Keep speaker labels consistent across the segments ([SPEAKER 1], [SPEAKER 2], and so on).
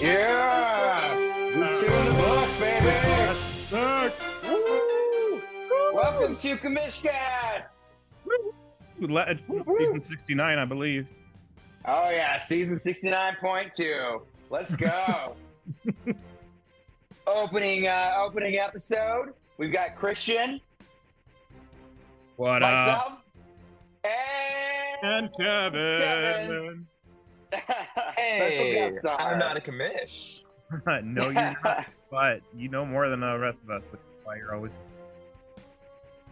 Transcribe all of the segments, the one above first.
[SPEAKER 1] Yeah! Two in the books, baby! Woo! Welcome to Commish
[SPEAKER 2] Cast! Season 69, I believe.
[SPEAKER 1] Oh yeah, season 69.2. Let's go. opening uh opening episode. We've got Christian,
[SPEAKER 2] What up?
[SPEAKER 1] myself, and,
[SPEAKER 2] And Kevin.
[SPEAKER 1] Kevin.
[SPEAKER 3] Hey. I'm not a commish.
[SPEAKER 2] no, you're not. But you know more than the rest of us, which is why you're always.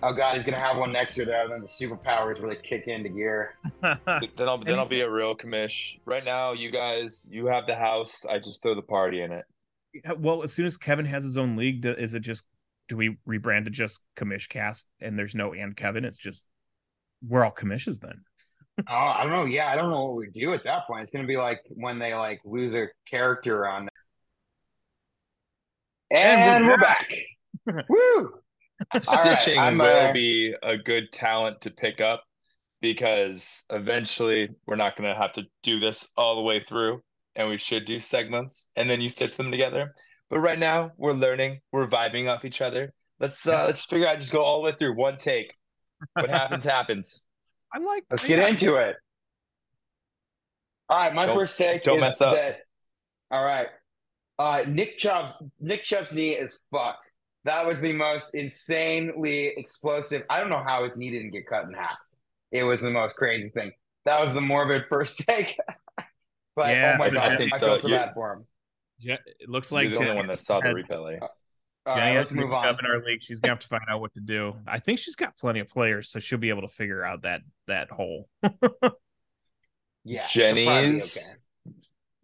[SPEAKER 1] oh god, he's gonna have one next year there, then the superpowers really kick into gear.
[SPEAKER 3] then I'll then I'll be a real commish. Right now, you guys, you have the house. I just throw the party in it.
[SPEAKER 2] well, as soon as Kevin has his own league, do- is it just do we rebrand to just Commish Cast and there's no and Kevin? It's just we're all commissions then.
[SPEAKER 1] Oh, I don't know. Yeah, I don't know what we do at that point. It's gonna be like when they like lose a character on. And,
[SPEAKER 2] And we're
[SPEAKER 1] we're back. Woo!
[SPEAKER 3] Stitching
[SPEAKER 1] I'm,
[SPEAKER 3] will
[SPEAKER 1] uh,
[SPEAKER 3] be a good talent to pick up because eventually we're not going to have to do this all the way through, and we should do segments and then you stitch them together. But right now, we're learning, we're vibing off each other. Let's uh, let's figure out just go all the way through one take. What happens happens.
[SPEAKER 2] I'm like.
[SPEAKER 1] Let's get into it. All right, my
[SPEAKER 3] Don't-
[SPEAKER 1] first take
[SPEAKER 3] don't
[SPEAKER 1] is
[SPEAKER 3] mess up.
[SPEAKER 1] that. All right, uh, Nick Chubb's Nick Chubb's knee is fucked. That was the most insanely explosive. I don't know how his knee didn't get cut in half. It was the most crazy thing. That was the morbid first take. but
[SPEAKER 2] Yeah,
[SPEAKER 1] oh my
[SPEAKER 2] I
[SPEAKER 1] god, I,
[SPEAKER 3] think
[SPEAKER 1] feel
[SPEAKER 3] the-
[SPEAKER 1] so
[SPEAKER 3] you-
[SPEAKER 1] bad for him.
[SPEAKER 2] Je- it looks
[SPEAKER 3] You're
[SPEAKER 2] like
[SPEAKER 3] the only one that saw the
[SPEAKER 2] had-
[SPEAKER 3] replay.
[SPEAKER 1] All
[SPEAKER 2] Jenny
[SPEAKER 1] right,
[SPEAKER 2] has
[SPEAKER 1] let's move on.
[SPEAKER 2] Up in our league, she's gonna have to find out what to do. I think she's got plenty of players, so she'll be able to figure out that that hole.
[SPEAKER 1] Yeah, she'll
[SPEAKER 3] Jenny's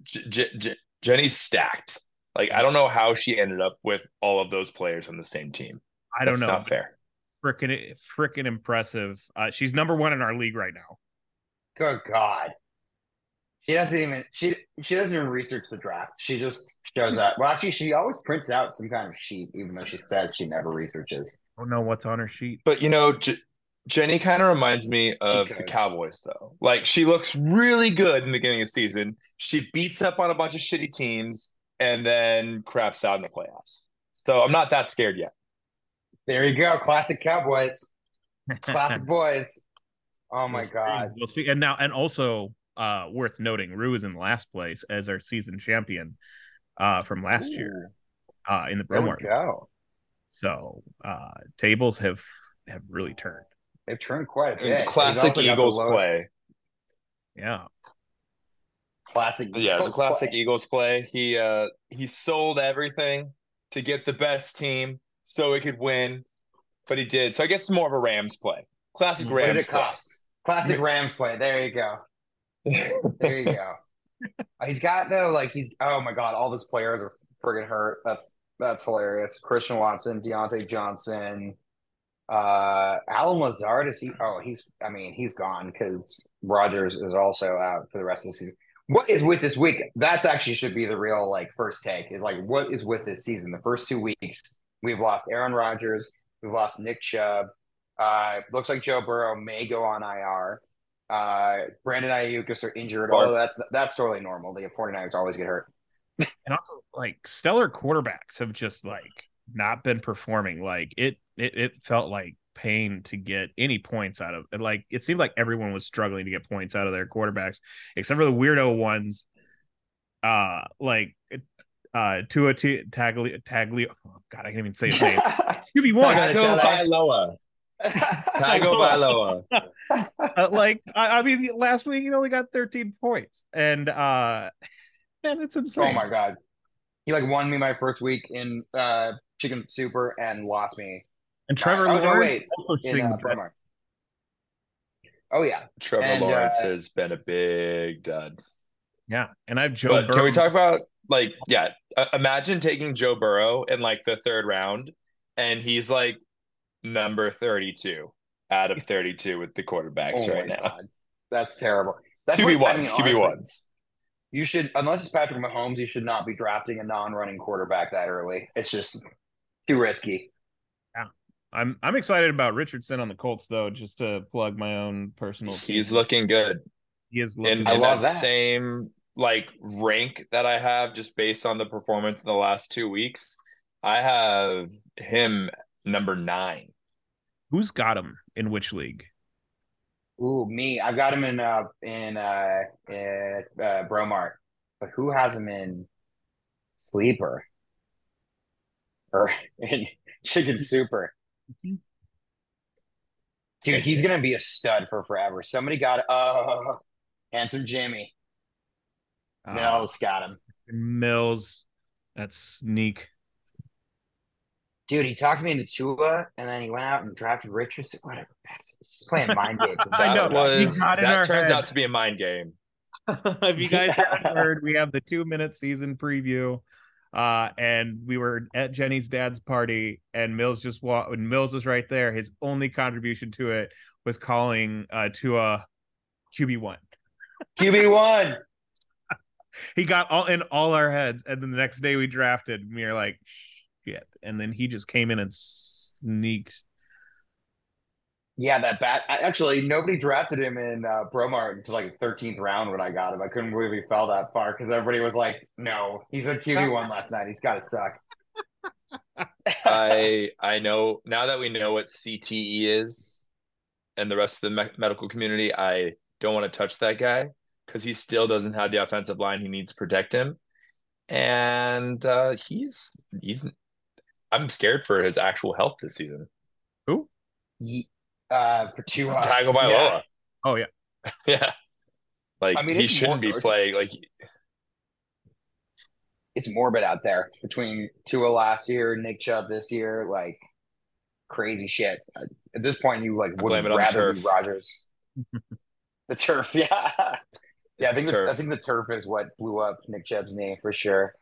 [SPEAKER 3] J- J- J- Jenny's stacked. Like I don't know how she ended up with all of those players on the same team.
[SPEAKER 2] I don't
[SPEAKER 3] That's
[SPEAKER 2] know.
[SPEAKER 3] Not fair.
[SPEAKER 2] Freaking freaking impressive. Uh, she's number one in our league right now.
[SPEAKER 1] Good God. She doesn't even she she doesn't even research the draft. She just shows up. Well, actually, she always prints out some kind of sheet, even though she says she never researches.
[SPEAKER 2] I Don't know what's on her sheet.
[SPEAKER 3] But you know, J- Jenny kind of reminds me of the Cowboys, though. Like she looks really good in the beginning of the season. She beats up on a bunch of shitty teams and then craps out in the playoffs. So I'm not that scared yet.
[SPEAKER 1] There you go, classic Cowboys, classic boys. Oh my God,
[SPEAKER 2] We'll see. And now, and also uh, worth noting, Rue is in last place as our season champion uh, from last year uh, in the
[SPEAKER 1] there
[SPEAKER 2] pro market. So uh, tables have have really turned.
[SPEAKER 1] They've turned quite a bit.
[SPEAKER 3] was a
[SPEAKER 1] He's
[SPEAKER 3] classic
[SPEAKER 1] also got the
[SPEAKER 3] Eagles play.
[SPEAKER 2] Yeah.
[SPEAKER 1] Classic,
[SPEAKER 3] Yeah, it's a
[SPEAKER 1] Eagles
[SPEAKER 3] classic
[SPEAKER 1] play.
[SPEAKER 3] Eagles play. He uh he sold everything to get the best team so he could win, but he did. So I guess it's more of a Rams play. Classic Rams.
[SPEAKER 1] What did
[SPEAKER 3] Rams
[SPEAKER 1] it cost? Classic Rams play. There you go. There you go. he's got though, like he's oh my god, all his players are friggin' hurt. That's that's hilarious. Christian Watson, Diontae Johnson, uh Allen Lazard is he oh he's I mean he's gone because Rodgers is also out for the rest of the season. What is with this week? That's actually should be the real like first take is like what is with this season? The first two weeks we've lost Aaron Rodgers, we've lost Nick Chubb. Uh looks like Joe Burrow may go on IR. Uh, Brandon Ayukas are injured. Although that's that's totally normal. The 49ers always get hurt.
[SPEAKER 2] And also, like stellar quarterbacks have just like not been performing. Like it, it, it felt like pain to get any points out of. And like it seemed like everyone was struggling to get points out of their quarterbacks, except for the weirdo ones. Uh, like uh, Tua T- Tagli Tagli. Oh God, I can't even say his name. QB one.
[SPEAKER 1] gotta
[SPEAKER 3] Tago
[SPEAKER 1] tell that.
[SPEAKER 3] Bailoa.
[SPEAKER 2] Uh, like I, I mean, last week he only got 13 points, and uh, man, it's insane.
[SPEAKER 1] oh my god, he like won me my first week in uh chicken super and lost me.
[SPEAKER 2] And Trevor
[SPEAKER 1] Oh, no,
[SPEAKER 2] Lawrence
[SPEAKER 1] wait. In, uh,
[SPEAKER 2] the.
[SPEAKER 1] Oh yeah,
[SPEAKER 3] Trevor
[SPEAKER 1] And,
[SPEAKER 3] Lawrence
[SPEAKER 1] uh,
[SPEAKER 3] has been a big dud.
[SPEAKER 2] Yeah, and I have Joe. Burrow.
[SPEAKER 3] can we talk about like yeah? Uh, imagine taking Joe Burrow in like the third round, and he's like number thirty-two out of thirty-two with the quarterbacks
[SPEAKER 1] oh
[SPEAKER 3] right now.
[SPEAKER 1] god, that's terrible. That's
[SPEAKER 3] QB
[SPEAKER 1] what- I
[SPEAKER 3] ones,
[SPEAKER 1] mean,
[SPEAKER 3] QB ones.
[SPEAKER 1] You should, unless it's Patrick Mahomes, you should not be drafting a non-running quarterback that early. It's just too risky.
[SPEAKER 2] I'm I'm excited about Richardson on the Colts though, just to plug my own personal team.
[SPEAKER 3] He's looking good.
[SPEAKER 2] he is
[SPEAKER 3] In,
[SPEAKER 2] looking
[SPEAKER 1] I love
[SPEAKER 3] that,
[SPEAKER 1] that.
[SPEAKER 3] same like rank that I have just based on the performance in the last two weeks, I have him number nine.
[SPEAKER 2] Who's got him in which league?
[SPEAKER 1] Ooh, me. I've got him in uh in uh in uh Bromart. But who has him in sleeper? Or in chicken super? Dude, he's gonna be a stud for forever. Somebody got oh handsome Jimmy.
[SPEAKER 2] Uh,
[SPEAKER 1] Mills got him.
[SPEAKER 2] Mills. That's sneak.
[SPEAKER 1] Dude, he talked me into Tua and then he went out and drafted Richardson. Whatever. He's playing mind games. with
[SPEAKER 2] I
[SPEAKER 3] That
[SPEAKER 2] know,
[SPEAKER 3] was that turns
[SPEAKER 2] head.
[SPEAKER 3] out to be a mind game.
[SPEAKER 2] if you guys
[SPEAKER 1] Yeah.
[SPEAKER 2] haven't heard, we have the two minute season preview. Uh, and we were at Jenny's dad's party, and Mills just walked. When Mills was right there, his only contribution to it was calling uh, to a QB one.
[SPEAKER 1] QB one.
[SPEAKER 2] He got all in all our heads, and then the next day we drafted. And we were like, shit. And then he just came in and sneaked.
[SPEAKER 1] Yeah, that bat. I- Actually, nobody drafted him in uh, Bromart until like the 13th round when I got him. I couldn't believe he fell that far because everybody was like, no, he's a QB one last night. He's got to suck.
[SPEAKER 3] I I know now that we know what CTE is, and the rest of the me- medical community, I don't want to touch that guy because he still doesn't have the offensive line he needs to protect him, and uh, he's he's. I'm scared for his actual health this season.
[SPEAKER 1] Ye- uh, for two. Uh,
[SPEAKER 3] Tagovailoa,
[SPEAKER 1] yeah.
[SPEAKER 2] Oh yeah,
[SPEAKER 3] yeah. Like
[SPEAKER 1] I mean,
[SPEAKER 3] he shouldn't be playing. Like
[SPEAKER 1] it's morbid out there between Tua last year, Nick Chubb this year, like crazy shit. At this point, you like would
[SPEAKER 3] blame the
[SPEAKER 1] rather be. Rodgers. the turf, yeah, yeah. I think
[SPEAKER 3] the
[SPEAKER 1] the, I
[SPEAKER 3] turf.
[SPEAKER 1] think the turf is what blew up Nick Chubb's name for sure.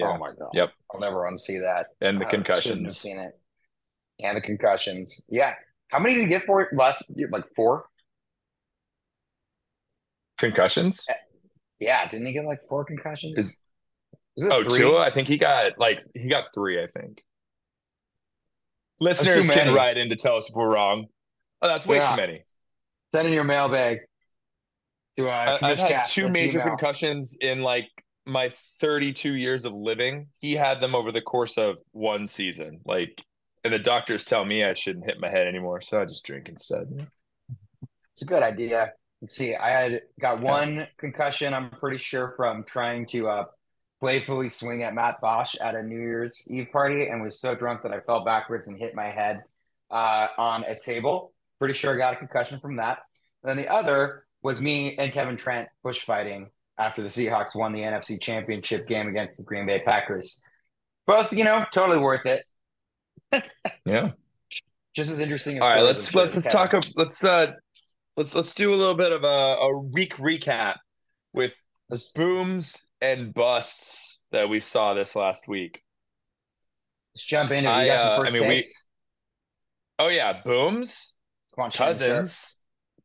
[SPEAKER 3] Yeah,
[SPEAKER 1] Oh my god.
[SPEAKER 3] Yep.
[SPEAKER 1] I'll never unsee that.
[SPEAKER 3] and the
[SPEAKER 1] Uh, Shouldn't have
[SPEAKER 3] concussions.
[SPEAKER 1] seen it. And the concussions. Yeah. How many did he get for it last year? Like four?
[SPEAKER 3] Concussions?
[SPEAKER 1] Yeah, didn't he get like four concussions?
[SPEAKER 3] Is-
[SPEAKER 1] Was it
[SPEAKER 3] Oh,
[SPEAKER 1] three?
[SPEAKER 3] Tua, I think he got like he got three. I think. Listeners can write in to tell us if we're wrong. Oh, that's way
[SPEAKER 1] Yeah.
[SPEAKER 3] too many.
[SPEAKER 1] Send in your mailbag to uh,
[SPEAKER 3] I, I've had two major
[SPEAKER 1] Gmail.
[SPEAKER 3] concussions in like my 32 years of living. He had them over the course of one season. Like, and the doctors tell me I shouldn't hit my head anymore, so I just drink instead.
[SPEAKER 1] It's a good idea. Let's see. I had got one concussion, I'm pretty sure, from trying to uh, playfully swing at Matt Bosch at a New Year's Eve party and was so drunk that I fell backwards and hit my head uh, on a table. Pretty sure I got a concussion from that. And then the other was me and Kevin Trent bushfighting after the Seahawks won the NFC Championship game against the Green Bay Packers. Both, you know, totally worth it.
[SPEAKER 3] Yeah.
[SPEAKER 1] Just as interesting as
[SPEAKER 3] All right, let's let's let's talk. Of, let's uh, let's let's do a little bit of a, a week recap with booms and busts that we saw this last week.
[SPEAKER 1] Let's jump into it.
[SPEAKER 3] I,
[SPEAKER 1] You got some
[SPEAKER 3] uh,
[SPEAKER 1] first
[SPEAKER 3] I mean, we- Oh yeah, booms.
[SPEAKER 1] Come on.
[SPEAKER 3] Cousins,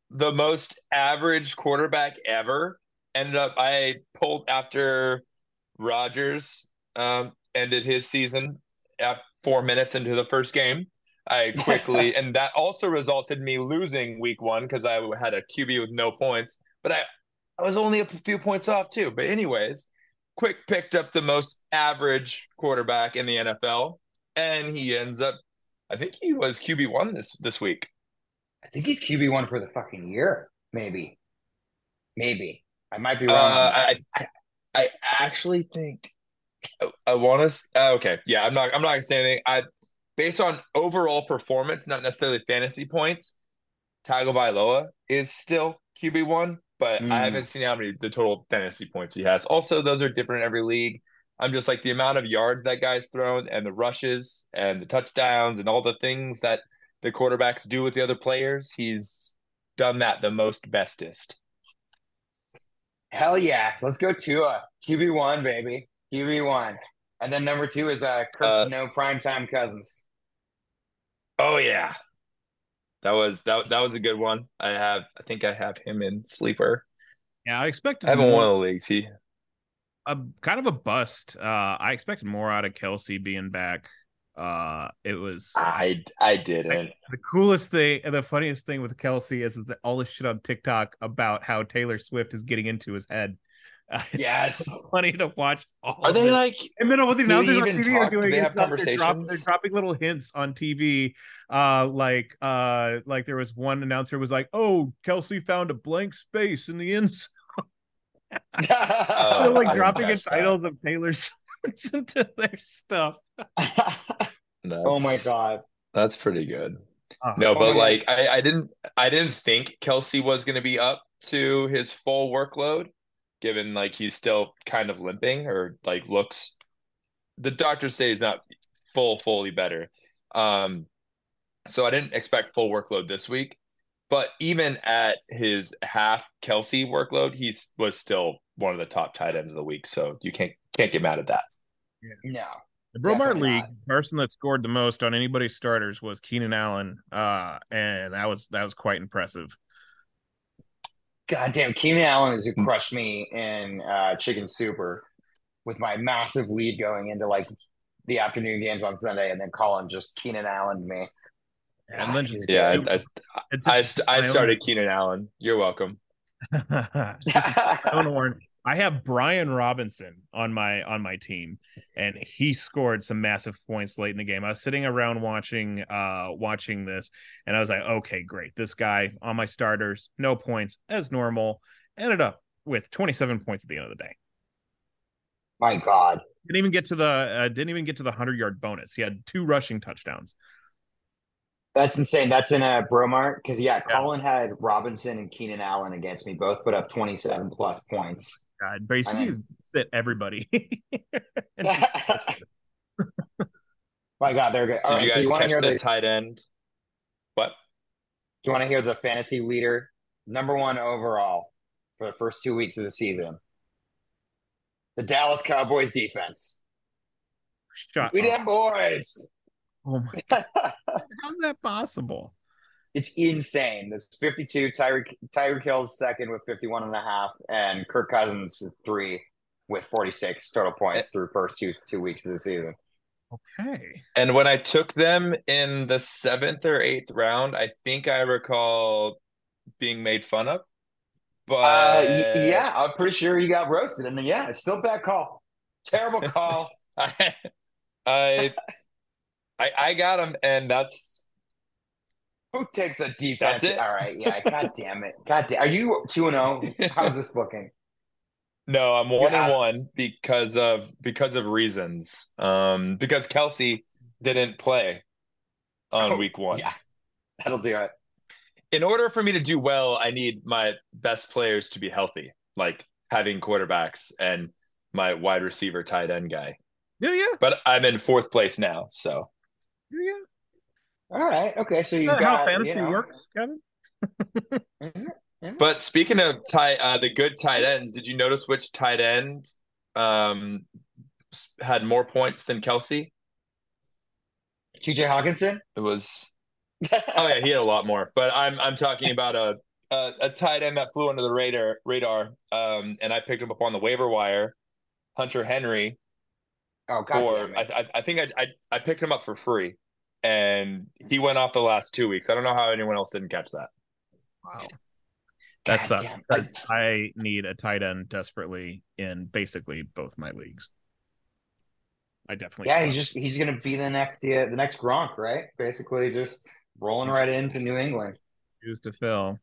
[SPEAKER 3] the most average quarterback ever, ended up. I pulled after Rodgers um, ended his season at four minutes into the first game. I quickly, and that also resulted in me losing week one because I had a QB with no points, but I, I was only a few points off too. But anyways, quick picked up the most average quarterback in the NFL, and he ends up. I think he was QB one this this week.
[SPEAKER 1] I think he's QB one for the fucking year. Maybe, maybe I might be wrong.
[SPEAKER 3] Uh. I, I I actually think I, I want to. Uh, okay, yeah, I'm not. I'm not gonna say anything. I based on overall performance, not necessarily fantasy points. Tagovailoa is still QB one, but
[SPEAKER 1] Mm.
[SPEAKER 3] I haven't seen how many the total fantasy points he has. Also, those are different in every league. I'm just like the amount of yards that guy's thrown, and the rushes, and the touchdowns, and all the things that the quarterbacks do with the other players. He's done that the most bestest.
[SPEAKER 1] Hell yeah, let's go Tua QB one, baby, QB one, and then number two is uh Kirk
[SPEAKER 3] Uh,
[SPEAKER 1] no primetime Cousins.
[SPEAKER 3] Oh yeah. That was that that was a good one. I have I think I have him in sleeper.
[SPEAKER 2] yeah. I expected
[SPEAKER 3] I haven't
[SPEAKER 2] more-
[SPEAKER 3] won the leagues. He
[SPEAKER 2] a kind of a bust. Uh, I expected more out of Kelce being back. Uh, it was
[SPEAKER 3] I I didn't.
[SPEAKER 2] the coolest thing and the funniest thing with Kelce is, is that all this shit on TikTok about how Taylor Swift is getting into his head. Uh, it's
[SPEAKER 1] Yes.
[SPEAKER 2] so funny to watch. All
[SPEAKER 3] Are they
[SPEAKER 2] it.
[SPEAKER 3] like?
[SPEAKER 2] And then what the
[SPEAKER 3] Do they
[SPEAKER 2] announcers on
[SPEAKER 3] even
[SPEAKER 2] TV are
[SPEAKER 3] talk? Do
[SPEAKER 2] doing
[SPEAKER 3] they have
[SPEAKER 2] stuff- they're, drop-
[SPEAKER 3] conversations?
[SPEAKER 2] they're dropping little hints on TV. Uh, like uh, like there was one announcer was like, "Oh, Kelce found a blank space in the end zone." They're like
[SPEAKER 3] I
[SPEAKER 2] dropping in
[SPEAKER 3] catch that.
[SPEAKER 2] titles of Taylor Swift into their stuff.
[SPEAKER 1] Oh my god.
[SPEAKER 3] That's pretty good.
[SPEAKER 2] Uh,
[SPEAKER 3] No,
[SPEAKER 1] Oh
[SPEAKER 3] but
[SPEAKER 1] my
[SPEAKER 3] like I, I didn't I didn't think Kelce was gonna be up to his full workload, given like he's still kind of limping or like looks the doctors say he's not full fully better. Um so I didn't expect full workload this week. But even at his half Kelce workload, he's was still one of the top tight ends of the week. So you can't can't get mad at that. Yeah.
[SPEAKER 1] No.
[SPEAKER 2] The Bromart
[SPEAKER 1] Definitely
[SPEAKER 2] League
[SPEAKER 1] not.
[SPEAKER 2] person that scored the most on anybody's starters was Keenan Allen, uh, and that was that was quite impressive.
[SPEAKER 1] God damn, Keenan Allen is who crushed me in uh, Chicken Super with my massive lead going into like the afternoon games on Sunday, and then Colin just Keenan Allen me.
[SPEAKER 2] And then just
[SPEAKER 3] Yeah,
[SPEAKER 2] It-
[SPEAKER 3] I I, I, I started Keenan Allen. You're welcome.
[SPEAKER 2] Don't warn. I have Brian Robinson on my on my team, and he scored some massive points late in the game. I was sitting around watching uh watching this, and I was like, okay, great. This guy on my starters, no points as normal. Ended up with 27 points at the end of the day.
[SPEAKER 1] My God.
[SPEAKER 2] Didn't even get to the uh, didn't even get to the hundred yard bonus. He had two rushing touchdowns.
[SPEAKER 1] That's insane. That's in a Bromart because yeah, Colin had Robinson and Keenan Allen against me. Both put up twenty seven plus points.
[SPEAKER 2] God, basically
[SPEAKER 1] I mean-
[SPEAKER 2] sit everybody.
[SPEAKER 1] My God, they're good. All
[SPEAKER 3] Did
[SPEAKER 1] right,
[SPEAKER 3] you
[SPEAKER 1] so you want to
[SPEAKER 3] catch
[SPEAKER 1] hear
[SPEAKER 3] the
[SPEAKER 1] the
[SPEAKER 3] tight end? What?
[SPEAKER 1] Do you want to hear the fantasy leader, number one overall for the first two weeks of the season? The Dallas Cowboys defense.
[SPEAKER 2] Shut
[SPEAKER 1] We
[SPEAKER 2] up.
[SPEAKER 1] them boys.
[SPEAKER 2] Oh my God. how's that possible?
[SPEAKER 1] It's insane. There's 52. Tyreek Tyreek Hill's second with 51 and a half, and Kirk Cousins is three with 46 total points through first two two weeks of the season.
[SPEAKER 2] Okay.
[SPEAKER 3] And when I took them in the seventh or eighth round, I think I recall being made fun of. But
[SPEAKER 1] Uh, yeah, I'm pretty sure you got roasted, and yeah, it's still a bad call. Terrible call.
[SPEAKER 3] I, I, I, I got them, and that's
[SPEAKER 1] Who takes a defense?
[SPEAKER 3] That's it.
[SPEAKER 1] All right, yeah. God damn it. God damn. Are you two and zero? How's this looking?
[SPEAKER 3] no, I'm one
[SPEAKER 1] have-
[SPEAKER 3] and one because of because of reasons. Um, because Kelce didn't play on
[SPEAKER 1] Oh,
[SPEAKER 3] week one.
[SPEAKER 1] Yeah, that'll do it.
[SPEAKER 3] in order for me to do well, I need my best players to be healthy, like having quarterbacks and my wide receiver tight end guy.
[SPEAKER 2] Yeah, yeah,
[SPEAKER 3] But I'm in fourth place now, so
[SPEAKER 2] yeah. Yeah.
[SPEAKER 1] All right. Okay. So you got
[SPEAKER 2] how fantasy
[SPEAKER 1] you know,
[SPEAKER 2] works, Kevin?
[SPEAKER 1] is it? Is it?
[SPEAKER 3] but speaking of tight uh the good tight ends, did you notice which tight end um had more points than Kelce?
[SPEAKER 1] TJ Hockenson.
[SPEAKER 3] It was oh yeah, he had a lot more. But I'm I'm talking about a a, a tight end that flew under the radar radar. Um and I picked him up on the waiver wire, Hunter Henry.
[SPEAKER 1] oh God
[SPEAKER 3] for
[SPEAKER 1] damn
[SPEAKER 3] I. I I think I, I I picked him up for free, and he went off the last two weeks. I don't know how anyone else didn't catch that.
[SPEAKER 2] Wow. That
[SPEAKER 1] God
[SPEAKER 2] sucks.
[SPEAKER 1] damn.
[SPEAKER 2] I, I need a tight end desperately in basically both my leagues. I definitely.
[SPEAKER 1] Yeah,
[SPEAKER 2] suck.
[SPEAKER 1] he's just he's gonna be the next yeah, the next Gronk, right? Basically, just rolling right into New England.
[SPEAKER 2] choose to fill.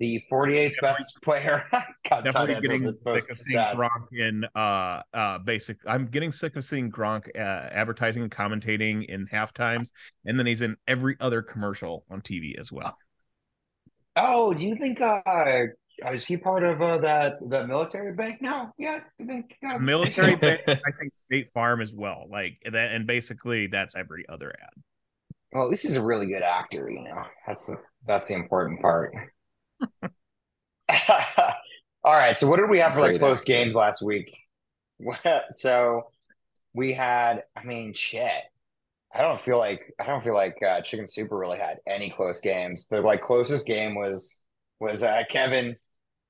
[SPEAKER 1] The 48th best player. God,
[SPEAKER 2] Definitely getting sick of seeing
[SPEAKER 1] sad.
[SPEAKER 2] Gronk in uh uh basic. I'm getting sick of seeing Gronk uh, advertising and commentating in half times, and then he's in every other commercial on TV as well.
[SPEAKER 1] Oh, do you think uh is he part of uh, that that military bank now? Yeah, you think uh,
[SPEAKER 2] Military bank, I think State Farm as well. Like that, and basically that's every other ad.
[SPEAKER 1] Well, this is a really good actor, you know. That's the that's the important part. All right, so what did we have for like close games last week? so we had, I mean, shit. I don't feel like I don't feel like uh, Chicken Super really had any close games. The like closest game was was uh, Kevin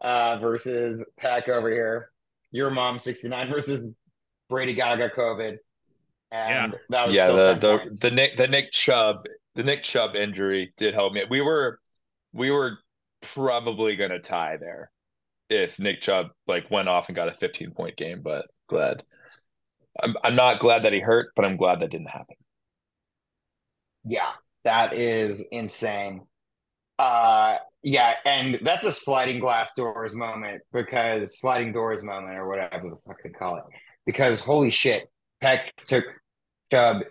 [SPEAKER 1] uh, versus Pack over here. Your mom sixty nine versus Brady Gaga COVID. and that was
[SPEAKER 3] yeah,
[SPEAKER 1] still
[SPEAKER 3] the the, the Nick the Nick Chubb the Nick Chubb injury did help me. We were we were probably gonna tie there if Nick Chubb like went off and got a 15 point game, but glad. I'm I'm not glad that he hurt, but I'm glad that didn't happen.
[SPEAKER 1] Yeah, that is insane. Uh yeah, and that's a sliding glass doors moment because sliding doors moment or whatever the fuck they call it. Because holy shit, Peck took Chubb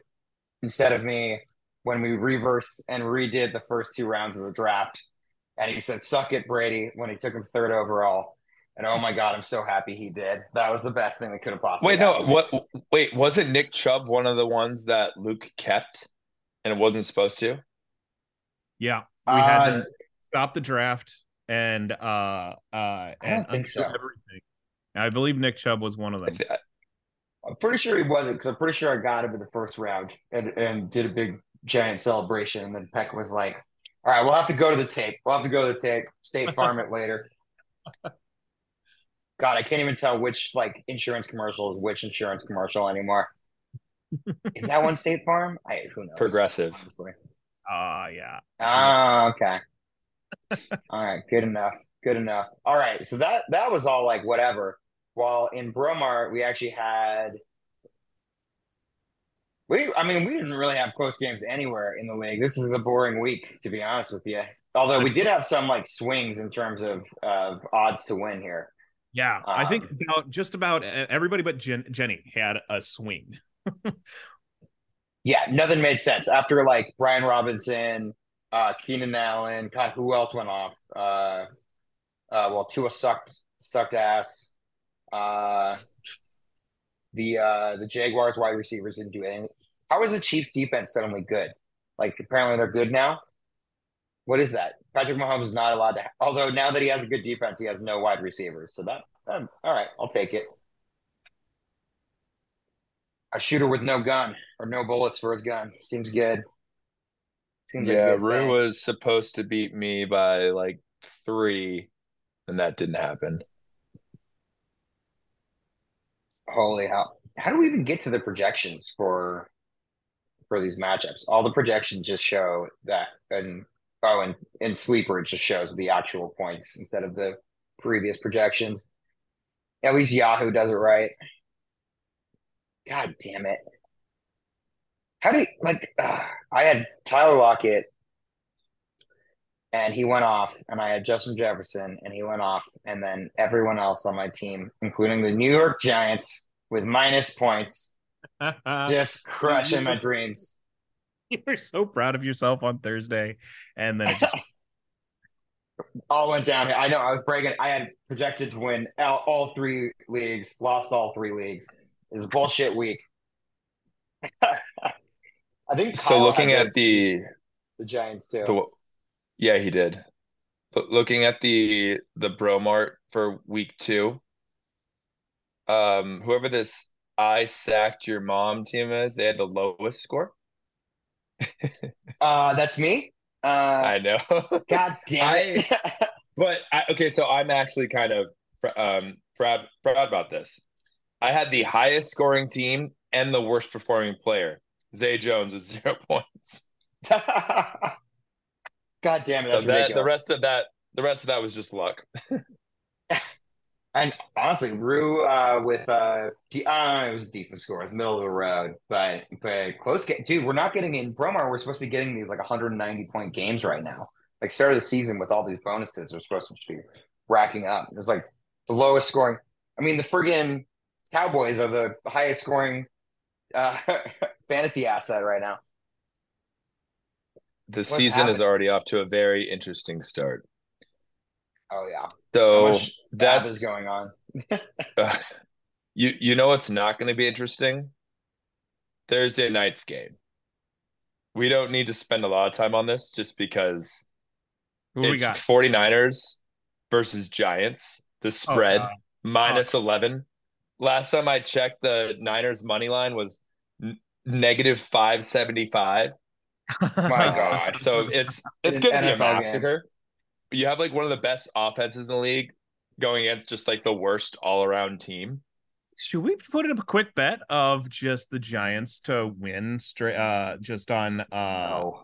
[SPEAKER 1] instead of me when we reversed and redid the first two rounds of the draft. And he said, suck it, Brady, when he took him third overall. And oh my God, I'm so happy he did. That was the best thing that could have possibly
[SPEAKER 3] Wait, no, what wait, wasn't Nick Chubb one of the ones that Luke kept and it wasn't supposed to?
[SPEAKER 2] Yeah, we had
[SPEAKER 1] Uh,
[SPEAKER 2] to stop the draft and uh uh
[SPEAKER 1] I
[SPEAKER 2] and
[SPEAKER 1] don't think so.
[SPEAKER 2] undo everything. I believe Nick Chubb was one of
[SPEAKER 3] I
[SPEAKER 2] them.
[SPEAKER 1] I'm pretty sure he wasn't because I'm pretty sure I got him in the first round and, and did a big giant celebration. And then Peck was like, All right, we'll have to go to the tape. We'll have to go to the tape. State Farm it later. God, I can't even tell which like insurance commercial is which insurance commercial anymore. is that one State Farm? I who knows.
[SPEAKER 3] Progressive.
[SPEAKER 1] Honestly.
[SPEAKER 2] Ah, yeah.
[SPEAKER 1] Ah, okay. all right, good enough. Good enough. All right, so that that was all like whatever. While in Bromar, we actually had we I mean, we didn't really have close games anywhere in the league. This is a boring week, to be honest with you. Although we did have some like swings in terms of of odds to win here.
[SPEAKER 2] Yeah, I think
[SPEAKER 1] Um,
[SPEAKER 2] about just about everybody but Jen- Jenny had a swing.
[SPEAKER 1] Yeah, nothing made sense after like Brian Robinson, uh, Keenan Allen. God, who else went off? Uh, uh, well, Tua sucked sucked ass. Uh, the uh, the Jaguars wide receivers didn't do anything. How is the Chiefs defense suddenly good? Like apparently they're good now. What is that? Patrick Mahomes is not allowed to. Have, Although now that he has a good defense, he has no wide receivers. So that, that all right, I'll take it. A shooter with no gun or no bullets for his gun seems good. Seems
[SPEAKER 3] Yeah,
[SPEAKER 1] good
[SPEAKER 3] Rue was supposed to beat me by like three, and that didn't happen.
[SPEAKER 1] Holy hell! How do we even get to the projections for for these matchups? All the projections just show that, and oh, and in sleeper it just shows the actual points instead of the previous projections. At least Yahoo does it right. God damn it! How do you like? Uh, I had Tyler Lockett, and he went off, and I had Justin Jefferson, and he went off, and then everyone else on my team, including the New York Giants, with minus points, just crushing my dreams.
[SPEAKER 2] you were so proud of yourself on Thursday, and then it just
[SPEAKER 1] All went down. I know. I was bragging. I had projected to win all, all three leagues. Lost all three leagues. It's a bullshit week. I think.
[SPEAKER 3] So looking at the
[SPEAKER 1] the Giants too.
[SPEAKER 3] the yeah, he did. But looking at the the Bromart for week two, um, whoever this I sacked your mom team is, they had the lowest score.
[SPEAKER 1] Uh, that's me. Uh,
[SPEAKER 3] I know.
[SPEAKER 1] God damn it!
[SPEAKER 3] But I, okay, so I'm actually kind of um, proud proud about this. I had the highest scoring team and the worst performing player. Zay Jones with zero points.
[SPEAKER 1] God damn it!
[SPEAKER 3] So that, the rest of that, the rest of that was just luck.
[SPEAKER 1] And honestly, Rue uh, with uh, de- uh, it was a decent score. It was middle of the road, but but close game. Dude, we're not getting in Bromar. We're supposed to be getting these like 190 point games right now. Like start of the season with all these bonuses, we're supposed to be racking up. It was like the lowest scoring. I mean, the friggin' Cowboys are the highest scoring uh, fantasy asset right now.
[SPEAKER 3] The
[SPEAKER 1] What's
[SPEAKER 3] season is already off to a very interesting start.
[SPEAKER 1] Oh yeah, how
[SPEAKER 3] So
[SPEAKER 1] much
[SPEAKER 3] that's
[SPEAKER 1] is going on.
[SPEAKER 3] uh, you you know what's not going to be interesting? Thursday night's game. We don't need to spend a lot of time on this just because
[SPEAKER 2] who we got?
[SPEAKER 3] 49ers versus Giants. The
[SPEAKER 2] Oh,
[SPEAKER 3] spread
[SPEAKER 2] God.
[SPEAKER 3] minus 11. Last time I checked, the Niners money line was n- negative 575.
[SPEAKER 1] My God.
[SPEAKER 3] So it's it's going to be a
[SPEAKER 1] massacre. game.
[SPEAKER 3] Massacre. You have like one of the best offenses in the league going against just like the worst all around team.
[SPEAKER 2] should we put up a quick bet of just the Giants to win straight? Uh, just on uh,
[SPEAKER 1] No.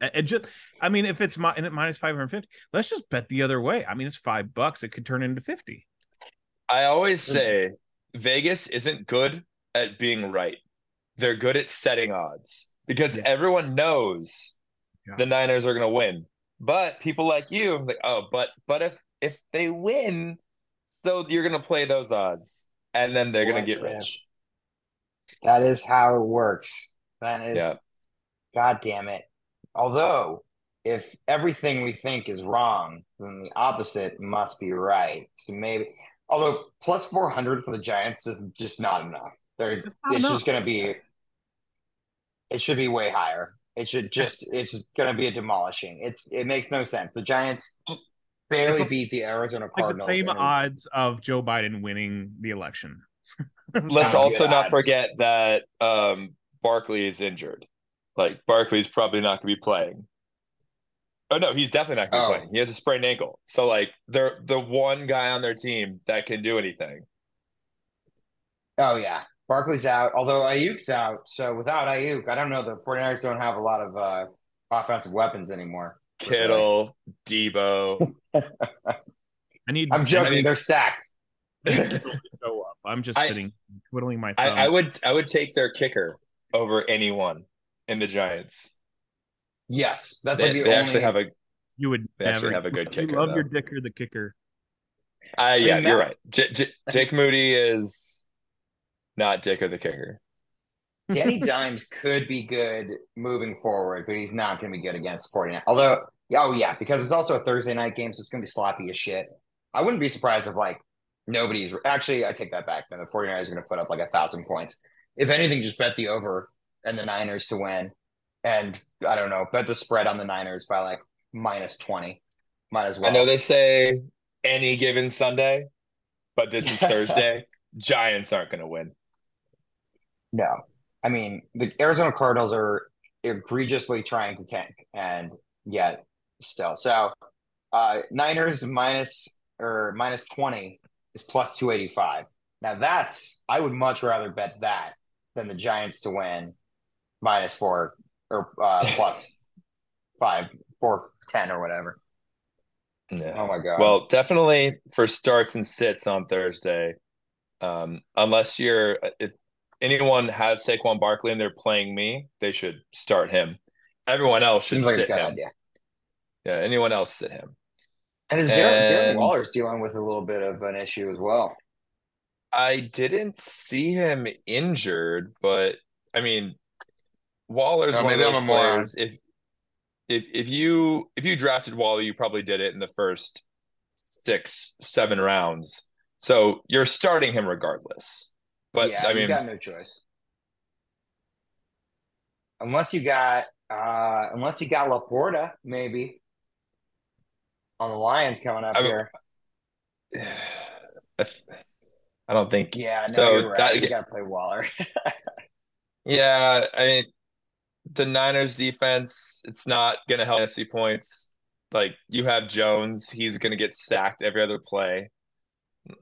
[SPEAKER 2] it just. I mean, if it's mi- and at minus five hundred fifty, let's just bet the other way. I mean, it's five bucks. It could turn into fifty.
[SPEAKER 3] I always say Vegas isn't good at being right. They're good at setting odds because
[SPEAKER 2] Yeah.
[SPEAKER 3] everyone knows
[SPEAKER 2] Yeah.
[SPEAKER 3] the Niners are going to win. But people like you, like, oh, but but if if they win, so you're going to play those odds, and then they're going
[SPEAKER 1] What
[SPEAKER 3] to get
[SPEAKER 1] if?
[SPEAKER 3] rich.
[SPEAKER 1] That is how it works. That is,
[SPEAKER 3] Yeah.
[SPEAKER 1] God damn it. Although, if everything we think is wrong, then the opposite must be right. So maybe, although plus 400 for the Giants is just not enough. There's,
[SPEAKER 2] It's not
[SPEAKER 1] it's
[SPEAKER 2] enough.
[SPEAKER 1] just going to be, it should be way higher. It should just, it's going to be a demolishing. It's, it makes no sense. The Giants barely
[SPEAKER 2] It's like-
[SPEAKER 1] beat the Arizona
[SPEAKER 2] Like the
[SPEAKER 1] Cardinals.
[SPEAKER 2] same
[SPEAKER 1] and-
[SPEAKER 2] odds of Joe Biden winning the election.
[SPEAKER 3] Let's also not
[SPEAKER 1] odds.
[SPEAKER 3] forget that um Barkley is injured. Like Barkley's probably not going to be playing. Oh no, he's definitely not going to be
[SPEAKER 1] Oh.
[SPEAKER 3] playing. He has a sprained ankle. So like they're the one guy on their team that can do anything.
[SPEAKER 1] Oh yeah. Barkley's out, although Aiyuk's out. So without Aiyuk, I don't know. The 49ers don't have a lot of uh, offensive weapons anymore.
[SPEAKER 3] Kittle, Deebo.
[SPEAKER 2] I need.
[SPEAKER 1] I'm joking.
[SPEAKER 3] I mean-
[SPEAKER 1] they're stacked.
[SPEAKER 2] I need Kittle to show up. I'm just
[SPEAKER 3] I-
[SPEAKER 2] sitting twiddling my
[SPEAKER 3] I,
[SPEAKER 2] thumb.
[SPEAKER 3] I would I would take their kicker over anyone in the Giants.
[SPEAKER 1] Yes, that's
[SPEAKER 3] They,
[SPEAKER 1] like the
[SPEAKER 3] they
[SPEAKER 1] only.
[SPEAKER 3] actually have a
[SPEAKER 2] you would
[SPEAKER 3] They
[SPEAKER 2] never
[SPEAKER 3] actually have a good
[SPEAKER 2] You
[SPEAKER 3] kicker,
[SPEAKER 2] love
[SPEAKER 3] though.
[SPEAKER 2] your dicker, the kicker.
[SPEAKER 3] uh, yeah,
[SPEAKER 1] mean,
[SPEAKER 3] you're
[SPEAKER 1] that-
[SPEAKER 3] right. J- J- Jake Moody is not Dick or the kicker.
[SPEAKER 1] Danny Dimes could be good moving forward, but he's not going to be good against 49. Although, oh yeah, because it's also a Thursday night game, so it's going to be sloppy as shit. I wouldn't be surprised if like nobody's actually. I take that back. Then the 49ers are going to put up like a thousand points. If anything, just bet the over and the Niners to win, and I don't know, bet the spread on the Niners by like minus 20. Might as well.
[SPEAKER 3] I know they say any given Sunday, but this is Thursday. Giants aren't going to win.
[SPEAKER 1] No. I mean, the Arizona Cardinals are egregiously trying to tank, and yet still. So, uh, Niners minus or minus 20 is plus 285. Now, that's, I would much rather bet that than the Giants to win minus four or uh, plus five, four, 10 or whatever.
[SPEAKER 3] Yeah.
[SPEAKER 1] Oh my God.
[SPEAKER 3] Well, definitely for starts and sits on Thursday. Um, unless you're if anyone has Saquon Barkley and they're playing me, they should start him. Everyone else should
[SPEAKER 1] seems like
[SPEAKER 3] sit
[SPEAKER 1] good
[SPEAKER 3] him.
[SPEAKER 1] idea.
[SPEAKER 3] Yeah, anyone else sit him.
[SPEAKER 1] And is Darren, Darren
[SPEAKER 3] And-
[SPEAKER 1] Waller's dealing with a little bit of an issue as well.
[SPEAKER 3] I didn't see him injured, but I mean, Waller's
[SPEAKER 1] Oh,
[SPEAKER 3] one of
[SPEAKER 1] maybe I'm
[SPEAKER 3] those players. If if if you if you drafted Waller, you probably did it in the first six seven rounds. So you're starting him regardless. But
[SPEAKER 1] yeah,
[SPEAKER 3] I
[SPEAKER 1] you
[SPEAKER 3] mean,
[SPEAKER 1] got no choice. Unless you got uh unless you got LaPorta, maybe. On the Lions coming up
[SPEAKER 3] I mean,
[SPEAKER 1] here.
[SPEAKER 3] I don't think.
[SPEAKER 1] Yeah, no,
[SPEAKER 3] so
[SPEAKER 1] you're right.
[SPEAKER 3] that-
[SPEAKER 1] you gotta play Waller.
[SPEAKER 3] Yeah, I mean, the Niners defense, it's not going to help fantasy points. Like you have Jones, he's going to get sacked every other play.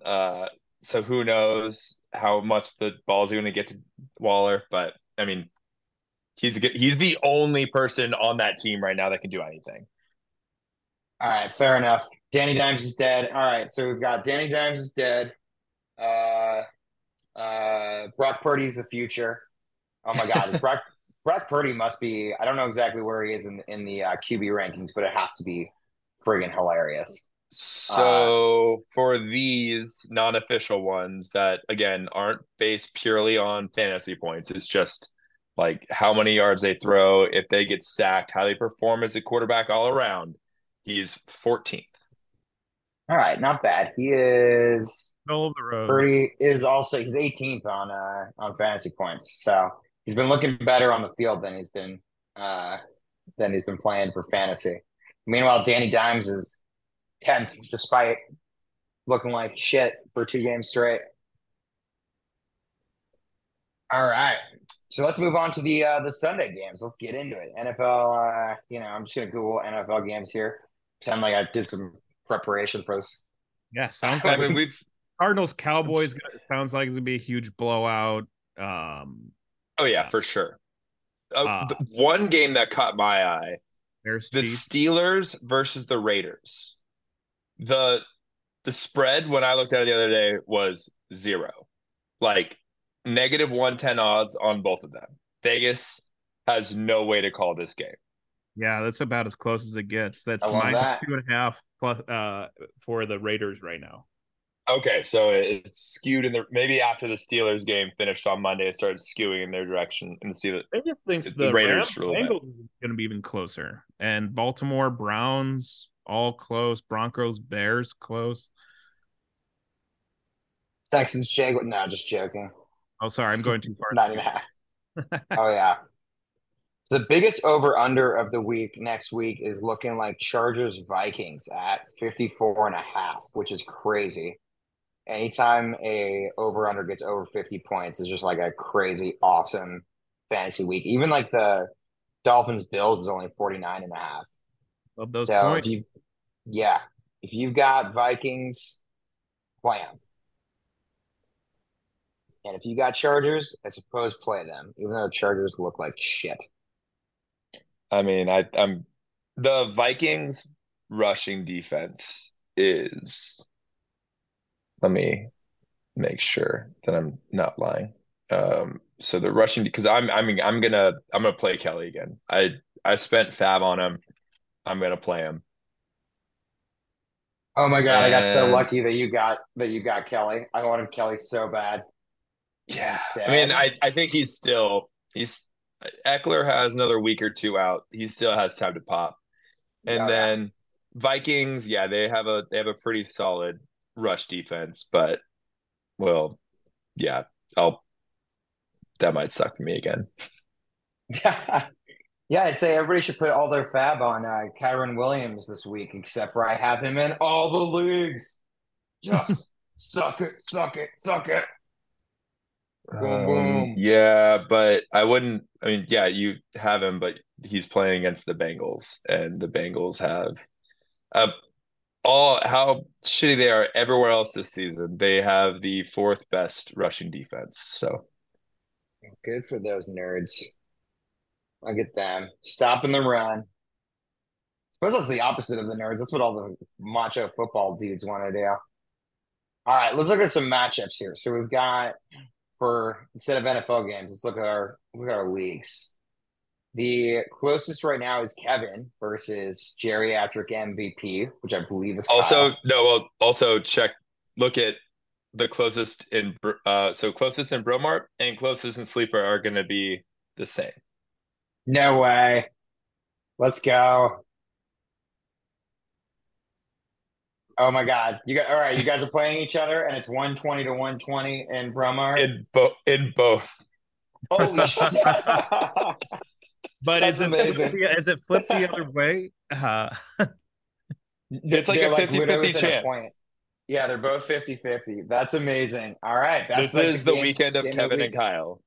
[SPEAKER 3] Uh, so who knows how much the ball's going to get to Waller? But I mean, he's he's the only person on that team right now that can do anything.
[SPEAKER 1] All right, fair enough. Danny Dimes is dead. All right, so we've got Danny Dimes is dead. Uh uh Brock Purdy's the future. Oh my god, Brock Brock Purdy must be I don't know exactly where he is in in the uh, QB rankings, but it has to be friggin' hilarious.
[SPEAKER 3] So for these non-official ones that again aren't based purely on fantasy points, it's just like how many yards they throw, if they get sacked, how they perform as a quarterback all around. He's 14th.
[SPEAKER 1] All right, not bad. He is
[SPEAKER 2] Middle of the road.
[SPEAKER 1] Purdy is also he's 18th on uh on fantasy points. So he's been looking better on the field than he's been uh than he's been playing for fantasy. Meanwhile, Danny Dimes is 10th despite looking like shit for two games straight. All right. So let's move on to the uh the Sunday games. Let's get into it. NFL uh you know, I'm just gonna Google NFL games here. Pretend like I did some preparation for this.
[SPEAKER 2] Yeah, sounds
[SPEAKER 3] I
[SPEAKER 2] like
[SPEAKER 3] mean, we've
[SPEAKER 2] Cardinals Cowboys sounds like it's gonna be a huge blowout. Um,
[SPEAKER 3] oh yeah,
[SPEAKER 2] Yeah.
[SPEAKER 3] for sure. Uh,
[SPEAKER 2] Uh,
[SPEAKER 3] the one game that caught my eye:
[SPEAKER 2] Bears
[SPEAKER 3] the
[SPEAKER 2] Chiefs.
[SPEAKER 3] Steelers versus the Raiders. The The spread when I looked at it the other day was zero, like negative one ten odds on both of them. Vegas has no way to call this game.
[SPEAKER 2] Yeah, that's about as close as it gets. That's
[SPEAKER 1] I
[SPEAKER 2] minus
[SPEAKER 1] that.
[SPEAKER 2] two and a half plus uh for the Raiders right now.
[SPEAKER 3] Okay, so it's skewed in the maybe after the Steelers game finished on Monday, it started skewing in their direction. And the Steelers,
[SPEAKER 2] Vegas thinks
[SPEAKER 3] The
[SPEAKER 2] the,
[SPEAKER 3] Raiders
[SPEAKER 2] Rams. Bengals is going to be even closer, and Baltimore Browns all close. Broncos Bears close.
[SPEAKER 1] Texans Jaguars. No, just joking.
[SPEAKER 2] Oh, sorry, I'm going too far.
[SPEAKER 1] Nine and a half. oh yeah. The biggest over under of the week next week is looking like Chargers Vikings at 54 and a half, which is crazy. Anytime a over under gets over 50 points is just like a crazy awesome fantasy week. Even like the Dolphins Bills is only 49 and a half.
[SPEAKER 2] Of those
[SPEAKER 1] So if
[SPEAKER 2] points,
[SPEAKER 1] you yeah, if you've got Vikings, play 'em. And if you got Chargers, I suppose play them, even though Chargers look like shit.
[SPEAKER 3] I mean, I, I'm the Vikings rushing defense is. Let me make sure that I'm not lying. Um, so the rushing because I'm I mean I'm gonna I'm gonna play Kelley again. I I spent fab on him. I'm gonna play him.
[SPEAKER 1] Oh my god, I got so lucky that you got that you got Kelley. I wanted Kelley so bad.
[SPEAKER 3] Yeah, I mean, I I think he's still he's Ekeler has another week or two out. He still has time to pop. And
[SPEAKER 1] Oh, yeah.
[SPEAKER 3] then Vikings, yeah, they have a they have a pretty solid rush defense, but well, yeah, I'll that might suck for me again.
[SPEAKER 1] yeah, I'd say everybody should put all their fab on uh, Kyren Williams this week, except for I have him in all the leagues. Just suck it, suck it, suck it. Boom,
[SPEAKER 3] Um,
[SPEAKER 1] boom.
[SPEAKER 3] yeah, but I wouldn't. I mean, yeah, you have him, but he's playing against the Bengals, and the Bengals have uh, all how shitty they are everywhere else this season. They have the fourth best rushing defense. So
[SPEAKER 1] Good for those nerds. Look at them stopping the run. suppose that's the opposite of the nerds. That's what all the macho football dudes want to do. All right, let's look at some matchups here. So we've got for instead of NFL games, let's look at our look at our leagues. The closest right now is Kevin versus geriatric MVP, which I believe is
[SPEAKER 3] also
[SPEAKER 1] Kyle.
[SPEAKER 3] no, well, also check look at the closest in uh so closest in Bromart and closest in Sleeper are going to be the same.
[SPEAKER 1] No way. Let's go. Oh my God. You got all right, you guys are playing each other and it's 120 to 120 in Bromar.
[SPEAKER 3] In both in both.
[SPEAKER 1] Holy shit.
[SPEAKER 2] but
[SPEAKER 1] That's
[SPEAKER 2] is it
[SPEAKER 1] amazing.
[SPEAKER 2] is it flipped the other way? Uh,
[SPEAKER 3] It's like
[SPEAKER 1] They're
[SPEAKER 3] a 50-50
[SPEAKER 1] literally a
[SPEAKER 3] chance.
[SPEAKER 1] point. Yeah, they're both 50-50. That's amazing. All right. That's
[SPEAKER 3] This
[SPEAKER 1] like
[SPEAKER 3] is the
[SPEAKER 1] game-
[SPEAKER 3] weekend of
[SPEAKER 1] game
[SPEAKER 3] Kevin
[SPEAKER 1] the
[SPEAKER 3] and
[SPEAKER 1] week.
[SPEAKER 3] Kyle.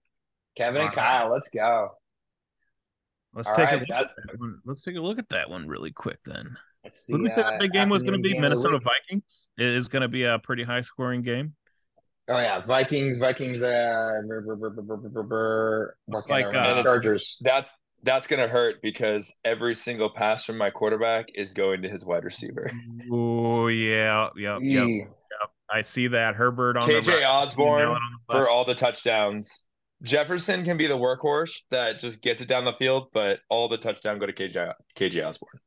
[SPEAKER 1] Kevin and
[SPEAKER 2] All right.
[SPEAKER 1] Kyle, let's go.
[SPEAKER 2] Let's
[SPEAKER 1] All
[SPEAKER 2] take
[SPEAKER 1] right, a
[SPEAKER 2] look
[SPEAKER 1] that...
[SPEAKER 2] at that one. let's take a look at that one really quick then. Who said
[SPEAKER 1] uh,
[SPEAKER 2] that game was going to be? Minnesota Vikings. It is going to be a pretty high scoring game.
[SPEAKER 1] Oh yeah, Vikings, Vikings.
[SPEAKER 2] Like
[SPEAKER 1] Chargers.
[SPEAKER 3] That's that's going to hurt because every single pass from my quarterback is going to his wide receiver.
[SPEAKER 2] Oh yeah, yeah,
[SPEAKER 1] yeah.
[SPEAKER 2] Yep. I see that Herbert on
[SPEAKER 3] KJ
[SPEAKER 2] Osborn on
[SPEAKER 3] for all the touchdowns. Jefferson can be the workhorse that just gets it down the field, but all the touchdown go to KJ KJ Osborn.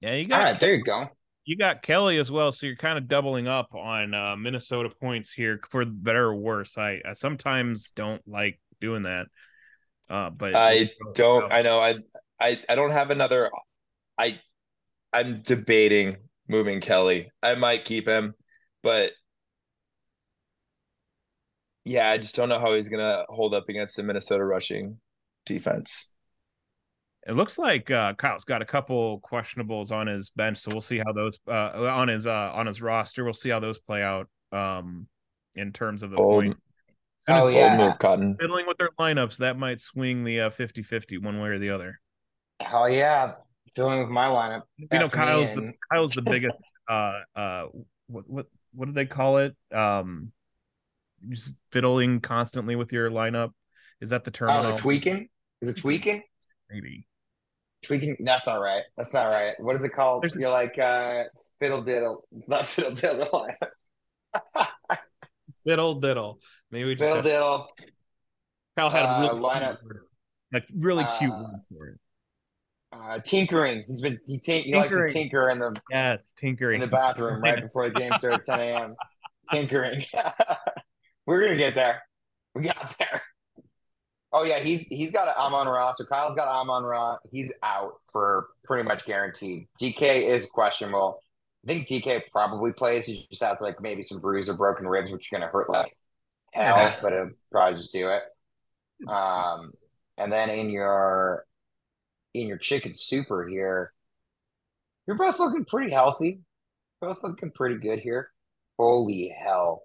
[SPEAKER 2] Yeah, you got
[SPEAKER 1] right, there you go.
[SPEAKER 2] you got Kelley as well, so you're kind of doubling up on uh, Minnesota points here for better or worse. I, I sometimes don't like doing that, uh, but
[SPEAKER 3] I don't. I know. I I I don't have another. I I'm debating moving Kelley. I might keep him, but yeah, I just don't know how he's gonna hold up against the Minnesota rushing defense.
[SPEAKER 2] It looks like uh, Kyle's got a couple questionables on his bench, so we'll see how those uh, on his uh, on his roster. We'll see how those play out um, in terms of the
[SPEAKER 3] Old-
[SPEAKER 2] point. As soon as
[SPEAKER 1] Oh,
[SPEAKER 2] they're
[SPEAKER 1] yeah.
[SPEAKER 3] Move, Cotton.
[SPEAKER 2] fiddling with their lineups, that might swing the uh, 50-50 one way or the other.
[SPEAKER 1] Hell yeah. Filling with my lineup.
[SPEAKER 2] You know, Kyle's the, Kyle's the biggest uh, uh, what what what did they call it? Um, just fiddling constantly with your lineup. Is that the term?
[SPEAKER 1] Oh, tweaking? Is it tweaking?
[SPEAKER 2] Maybe.
[SPEAKER 1] Tweaking? That's all right. That's not right. What is it called?
[SPEAKER 2] There's-
[SPEAKER 1] You're like uh, fiddle diddle. It's not fiddle diddle.
[SPEAKER 2] Fiddle diddle. Maybe we just
[SPEAKER 1] fiddle
[SPEAKER 2] have,
[SPEAKER 1] diddle.
[SPEAKER 2] Cal had a
[SPEAKER 1] uh,
[SPEAKER 2] really
[SPEAKER 1] lineup.
[SPEAKER 2] cute word. like really cute
[SPEAKER 1] Uh,
[SPEAKER 2] word for it.
[SPEAKER 1] Uh, tinkering. He's been he, tink, he likes to tinker in the
[SPEAKER 2] Yes, tinkering
[SPEAKER 1] in the bathroom right before the game starts at 10 a.m. Tinkering. We're gonna get there. We got there. Oh yeah, he's he's got a Amon Ra. So Kyle's got Amon Ra. He's out for pretty much guaranteed. DK is questionable. I think DK probably plays. He just has like maybe some bruise or broken ribs, which are gonna hurt like hell, but it'll probably just do it. Um, and then in your in your chicken super here, you're both looking pretty healthy. Both looking pretty good here. Holy hell.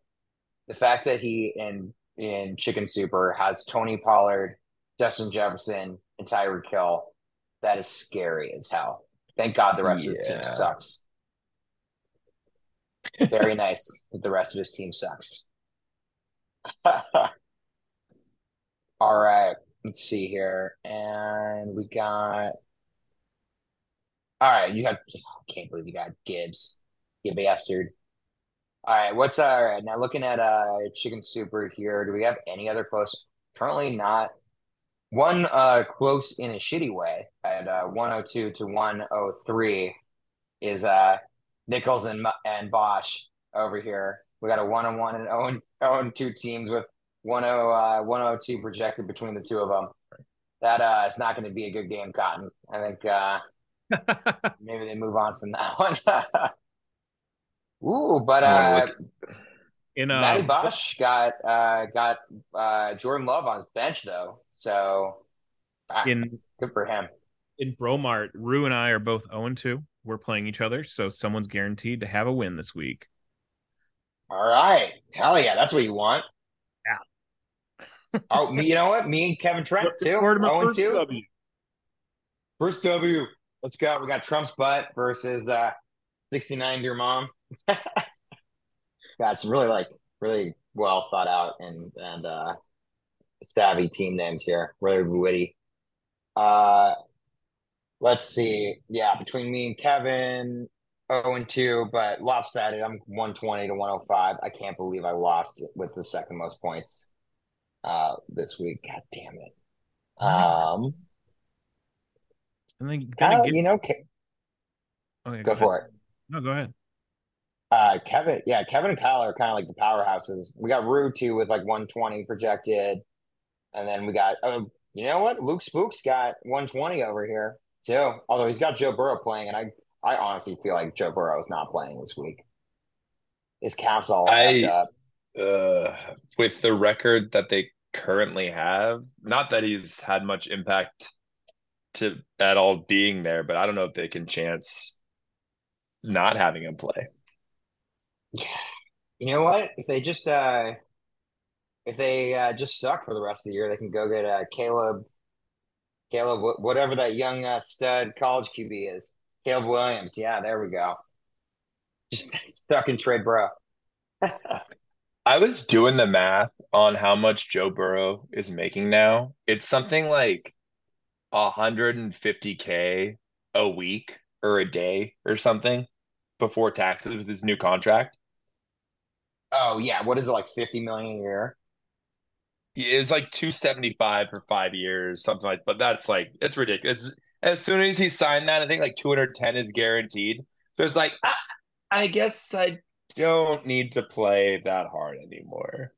[SPEAKER 1] The fact that he in in Chicken Super has Tony Pollard, Justin Jefferson, and Tyreek Hill, that is scary as hell. Thank God the rest of his team sucks. Very nice that the rest of his team sucks. All right, let's see here. And we got all right, you have I can't believe you got Gibbs. You bastard. All right, what's all right now looking at uh chicken super here. Do we have any other close? Currently not. One uh close in a shitty way at uh 102 to 103 is uh Nichols and and Bosch over here. We got a one on one and own own 2 teams with 10 uh 102 projected between the two of them. That uh is not going to be a good game, Cotton. I think uh maybe they move on from that one. Ooh, but uh,
[SPEAKER 3] look-
[SPEAKER 2] In uh,
[SPEAKER 1] Matty Bosch got uh, got uh, Jordan Love on his bench though, so ah,
[SPEAKER 2] in
[SPEAKER 1] good for him.
[SPEAKER 2] in Bromart, Rue and I are both 0 2. We're playing each other, so someone's guaranteed to have a win this week.
[SPEAKER 1] All right, hell yeah, that's what you want.
[SPEAKER 2] Yeah.
[SPEAKER 1] oh, me, you know what? Me and Kevin Trent too.
[SPEAKER 2] Forward to my
[SPEAKER 1] Zero and two.
[SPEAKER 2] W.
[SPEAKER 1] First W. Let's go. We got Trump's butt versus uh, 69 to your mom. got some really like really well thought out and and uh, savvy team names here. Really witty. Uh, let's see. Yeah, between me and Kevin, 0 and 2, but lopsided. I'm 120 to 105. I can't believe I lost with the second most points uh, this week. God damn it. Um,
[SPEAKER 2] And then gonna
[SPEAKER 1] Kyle,
[SPEAKER 2] get,
[SPEAKER 1] you know,
[SPEAKER 2] okay,
[SPEAKER 1] go for it.
[SPEAKER 2] No, go ahead.
[SPEAKER 1] Uh, Kevin, yeah, Kevin and Kyle are kind of like the powerhouses. We got Rue too with like 120 projected, and then we got oh, you know what? Luke Spook's got 120 over here too. Although he's got Joe Burrow playing, and I I honestly feel like Joe Burrow is not playing this week. His calf's all
[SPEAKER 3] I-
[SPEAKER 1] up.
[SPEAKER 3] uh, with the record that they currently have, not that he's had much impact to at all being there, but I don't know if they can chance not having him play.
[SPEAKER 1] You know what? If they just uh, if they uh, just suck for the rest of the year, they can go get uh, Caleb, Caleb, whatever that young uh, stud college QB is, Caleb Williams. Yeah, there we go. Just Stuck in trade, bro.
[SPEAKER 3] I was doing the math on how much Joe Burrow is making now. It's something like 150k a week or a day or something before taxes with his new contract.
[SPEAKER 1] Oh yeah, what is it like? Fifty million a year?
[SPEAKER 3] It was like 275 for five years, something like but that's like it's ridiculous. As soon as he signed that, I think like 210 is guaranteed. So it's like, ah, I guess I don't need to play that hard anymore.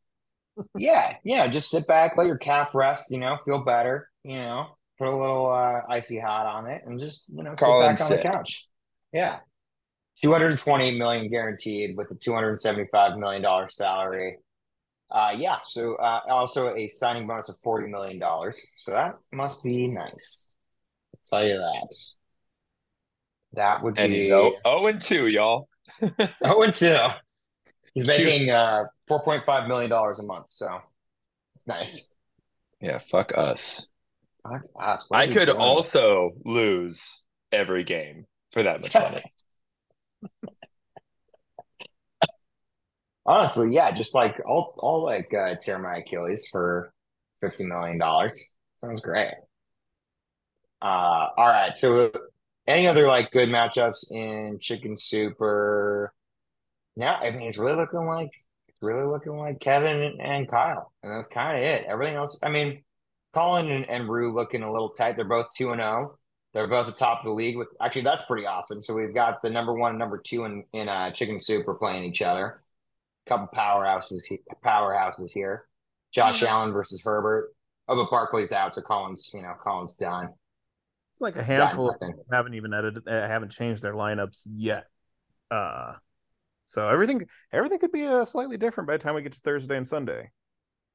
[SPEAKER 1] Yeah, yeah. Just sit back, let your calf rest. You know, feel better. You know, put a little uh, icy hot on it, and just you know,
[SPEAKER 3] Call
[SPEAKER 1] sit back on the couch. Yeah, two hundred twenty million guaranteed with a two hundred seventy-five million dollar salary. Uh, yeah. So uh, also a signing bonus of forty million dollars. So that must be nice. I'll tell you that. That would
[SPEAKER 3] And
[SPEAKER 1] be
[SPEAKER 3] he's 0, 0 and 2, y'all.
[SPEAKER 1] Oh, and two. He's making uh four point five million dollars a month, so it's nice.
[SPEAKER 3] Yeah, fuck us.
[SPEAKER 1] Fuck us.
[SPEAKER 3] I could
[SPEAKER 1] doing?
[SPEAKER 3] also lose every game for that much money.
[SPEAKER 1] Honestly, yeah, just like I'll I'll like uh, tear my Achilles for fifty million dollars. Sounds great. Uh, all right. So, any other like good matchups in Chicken Super? Yeah, I mean, it's really looking like really looking like Kevin and Kyle, and that's kind of it. Everything else, I mean, Colin and, and Rue looking a little tight. They're both two and zero. Oh. They're both the top of the league. With actually, that's pretty awesome. So we've got the number one and number two in in uh, Chicken Soup are playing each other. Couple powerhouses, powerhouses here. Josh mm-hmm. Allen versus Herbert. Oh, but Barkley's out, so Collins, you know, Collins done.
[SPEAKER 2] It's like a handful of haven't even edited, uh, haven't changed their lineups yet. Uh, so everything, everything could be uh, slightly different by the time we get to Thursday and Sunday.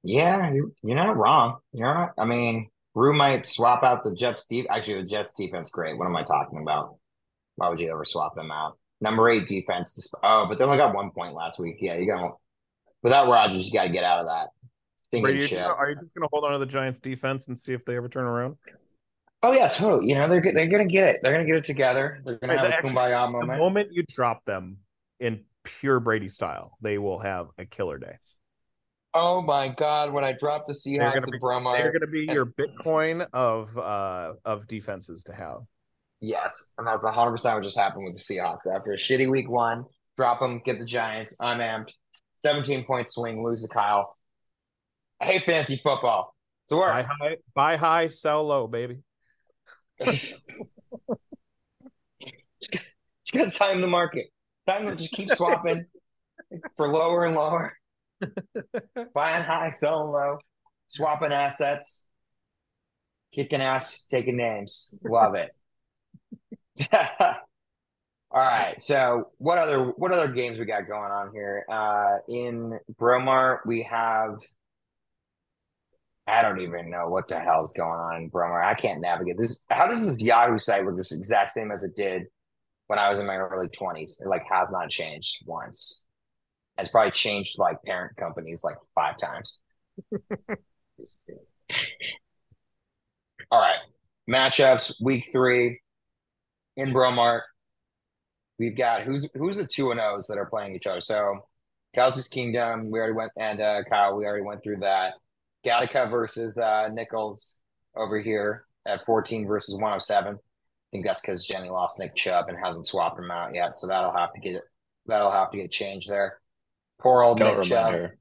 [SPEAKER 1] Yeah, you're, you're not wrong. You're not. I mean, Rue might swap out the Jets. Steve. Actually, the Jets defense great. What am I talking about? Why would you ever swap them out? Number eight defense. Oh, but they only got one point last week. Yeah, you got without Rodgers, you got to get out of that.
[SPEAKER 2] Brady, shit. are you just going to hold on to the Giants defense and see if they ever turn around?
[SPEAKER 1] Oh yeah, totally. You know they're they're going to get it. They're going to get it together. They're going to have a kumbaya moment.
[SPEAKER 2] The moment you drop them in pure Brady style, they will have a killer day.
[SPEAKER 1] Oh my God! When I drop the Seahawks and Bromar,
[SPEAKER 2] they're going to be your Bitcoin of uh of defenses to have.
[SPEAKER 1] Yes, and that's hundred percent what just happened with the Seahawks after a shitty week one. Drop them, get the Giants unamped, seventeen point swing, lose to Kyle. I hate fancy football. It's worse.
[SPEAKER 2] Buy high, buy high, sell low, baby.
[SPEAKER 1] it's got to time the market. Time to just keep swapping for lower and lower. Buying high, selling low, swapping assets, kicking ass, taking names. Love it. All right. So what other what other games we got going on here? Uh in Bromar, we have I don't even know what the hell is going on in Bromar. I can't navigate this. How does this Yahoo site look this exact same as it did when I was in my early 20s? It like has not changed once. It's probably changed like parent companies like five times. All right. Matchups week three in Bromart. We've got who's who's the two and O's that are playing each other. So Kelce's Kingdom, we already went and uh Kyle, we already went through that. Gattaca versus uh Nichols over here at 14 versus 107. I think that's because Jenny lost Nick Chubb and hasn't swapped him out yet. So that'll have to get that'll have to get changed there. Poor old Don't Nick Chubb. Her.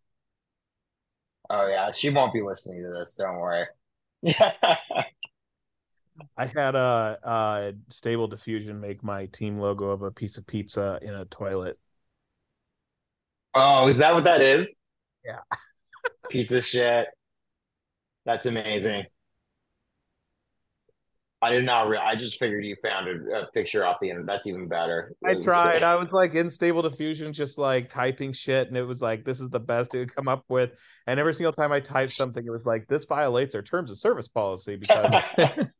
[SPEAKER 1] Oh yeah, she won't be listening to this. Don't worry.
[SPEAKER 2] I had a, a, stable diffusion make my team logo of a piece of pizza in a toilet.
[SPEAKER 1] Oh, is that what that is?
[SPEAKER 2] Yeah.
[SPEAKER 1] pizza shit. That's amazing. I did not. Re- I just figured you found a, a, picture off the internet. That's even better.
[SPEAKER 2] I tried. I was like in stable diffusion, just like typing shit, and it was like, "This is the best it could come up with." And every single time I typed something, it was like, "This violates our terms of service policy," because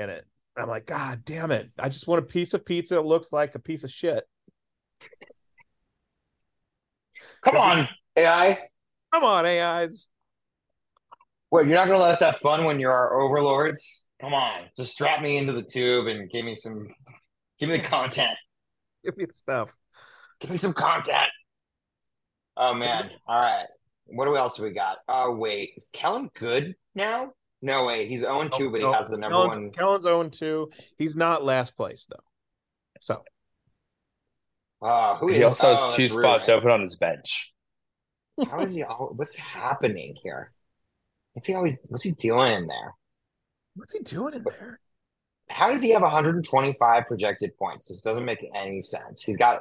[SPEAKER 2] in it. I'm like, God damn it! I just want a piece of pizza that looks like a piece of shit.
[SPEAKER 1] Come on, AI.
[SPEAKER 2] Come on, AIs.
[SPEAKER 1] Wait, you're not gonna let us have fun when you're our overlords? Come on, just strap me into the tube and give me some, give me the content.
[SPEAKER 2] give me the stuff.
[SPEAKER 1] Give me some content. Oh man! All right, what else do we got? Oh wait, is Kellen good now? No way, he's own oh, two, but he has the number
[SPEAKER 2] Kellen's,
[SPEAKER 1] one.
[SPEAKER 2] Kellen's own two. He's not last place though. So.
[SPEAKER 1] Uh, who
[SPEAKER 3] he
[SPEAKER 1] is?
[SPEAKER 3] also has oh, two spots rude. open on his bench.
[SPEAKER 1] How is he? all What's happening here? What's he always? What's he doing in there?
[SPEAKER 2] What's he doing in there?
[SPEAKER 1] How does he have 125 projected points? This doesn't make any sense. He's got.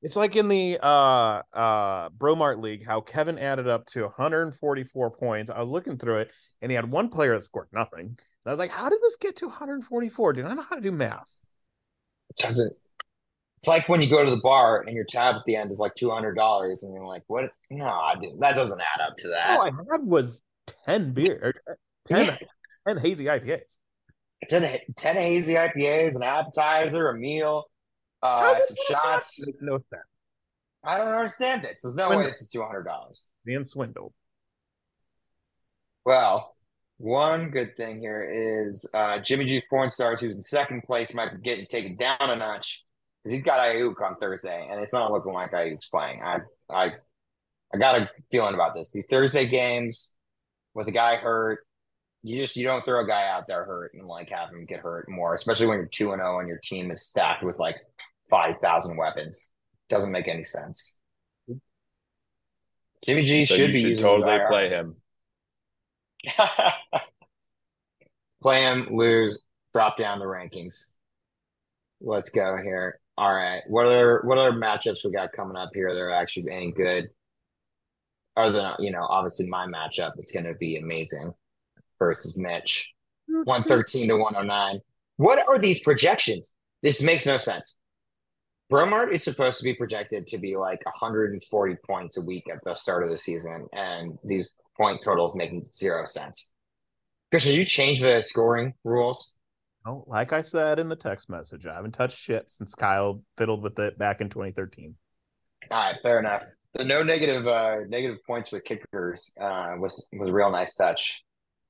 [SPEAKER 2] It's like in the uh uh Bromart League, how Kevin added up to 144 points. I was looking through it, and he had one player that scored nothing. And I was like, "How did this get to 144? Did I know how to do math?"
[SPEAKER 1] It doesn't. It's like when you go to the bar and your tab at the end is like two hundred dollars, and you're like, "What? No, that doesn't add up to that."
[SPEAKER 2] All I had was ten beer, 10, yeah. 10 hazy IPAs.
[SPEAKER 1] 10, 10 hazy IPAs, an appetizer, a meal, uh, some shots. No sense. I don't understand this. There's no Swindle. way this is two hundred dollars.
[SPEAKER 2] Being swindled.
[SPEAKER 1] Well, one good thing here is uh, Jimmy G's Porn Stars, who's in second place, might be getting taken down a notch because he's got Aiyuk on Thursday, and it's not looking like Aiyuk's playing. I I I got a feeling about this. These Thursday games with a guy hurt, you just you don't throw a guy out there hurt and like have him get hurt more, especially when you're two and zero and your team is stacked with like five thousand weapons. Doesn't make any sense. Jimmy G
[SPEAKER 3] So
[SPEAKER 1] should be
[SPEAKER 3] should totally play him.
[SPEAKER 1] play him, lose, drop down the rankings. Let's go here. All right. What other what other matchups we got coming up here that are actually any good? Other than you know, obviously my matchup, it's gonna be amazing versus Mitch. 113 to 109. What are these projections? This makes no sense. Bromart is supposed to be projected to be like 140 points a week at the start of the season, and these point totals making zero sense. Christian, you change the scoring rules?
[SPEAKER 2] Oh, like I said in the text message, I haven't touched shit since Kyle fiddled with it back in 2013.
[SPEAKER 1] All right, fair enough. The no negative uh negative points with kickers uh was was a real nice touch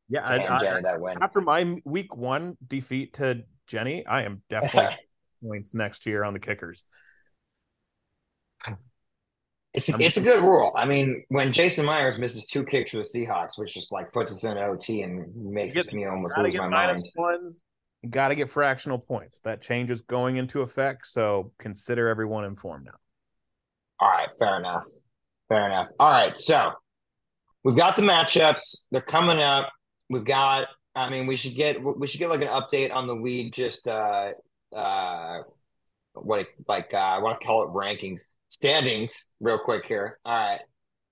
[SPEAKER 2] Yeah,
[SPEAKER 1] hand Jenny that win.
[SPEAKER 2] after my week one defeat to Jenny, I am definitely points next year on the kickers.
[SPEAKER 1] It's it's a good rule. I mean, when Jason Myers misses two kicks for the Seahawks, which just like puts us in OT and makes
[SPEAKER 2] Get-
[SPEAKER 1] me almost lose my mind.
[SPEAKER 2] ones. Got to get fractional points. That change is going into effect, so consider everyone informed now.
[SPEAKER 1] All right, fair enough. Fair enough. All right, so we've got the matchups. They're coming up. We've got. I mean, we should get we should get like an update on the league. Just uh, uh, what it, like uh, I want to call it rankings, standings, real quick here. All right.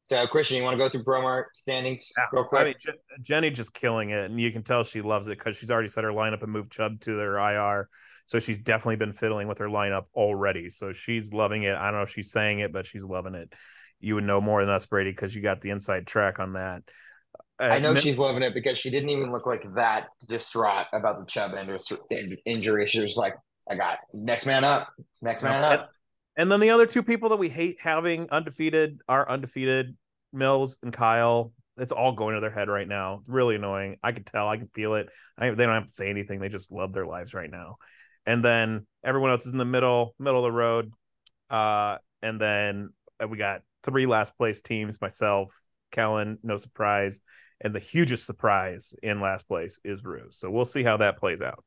[SPEAKER 1] So Christian, you want to go through Bromart standings real quick?
[SPEAKER 2] I mean, Je- Jenny just killing it, and you can tell she loves it because she's already set her lineup and moved Chubb to their IR. So she's definitely been fiddling with her lineup already. So she's loving it. I don't know if she's saying it, but she's loving it. You would know more than us, Brady, because you got the inside track on that. Uh,
[SPEAKER 1] I know she's loving it because she didn't even look like that distraught about the Chubb injury. She was like, "I got next man up, next man up."
[SPEAKER 2] and then the other two people that we hate having undefeated are undefeated Mills and Kyle. It's all going to their head right now. It's really annoying. I can tell. I can feel it. I, they don't have to say anything. They just love their lives right now. And then everyone else is in the middle, middle of the road. Uh, and then uh, we got three last place teams. Myself, Kellen, no surprise, and the hugest surprise in last place is Ruse. So we'll see how that plays out.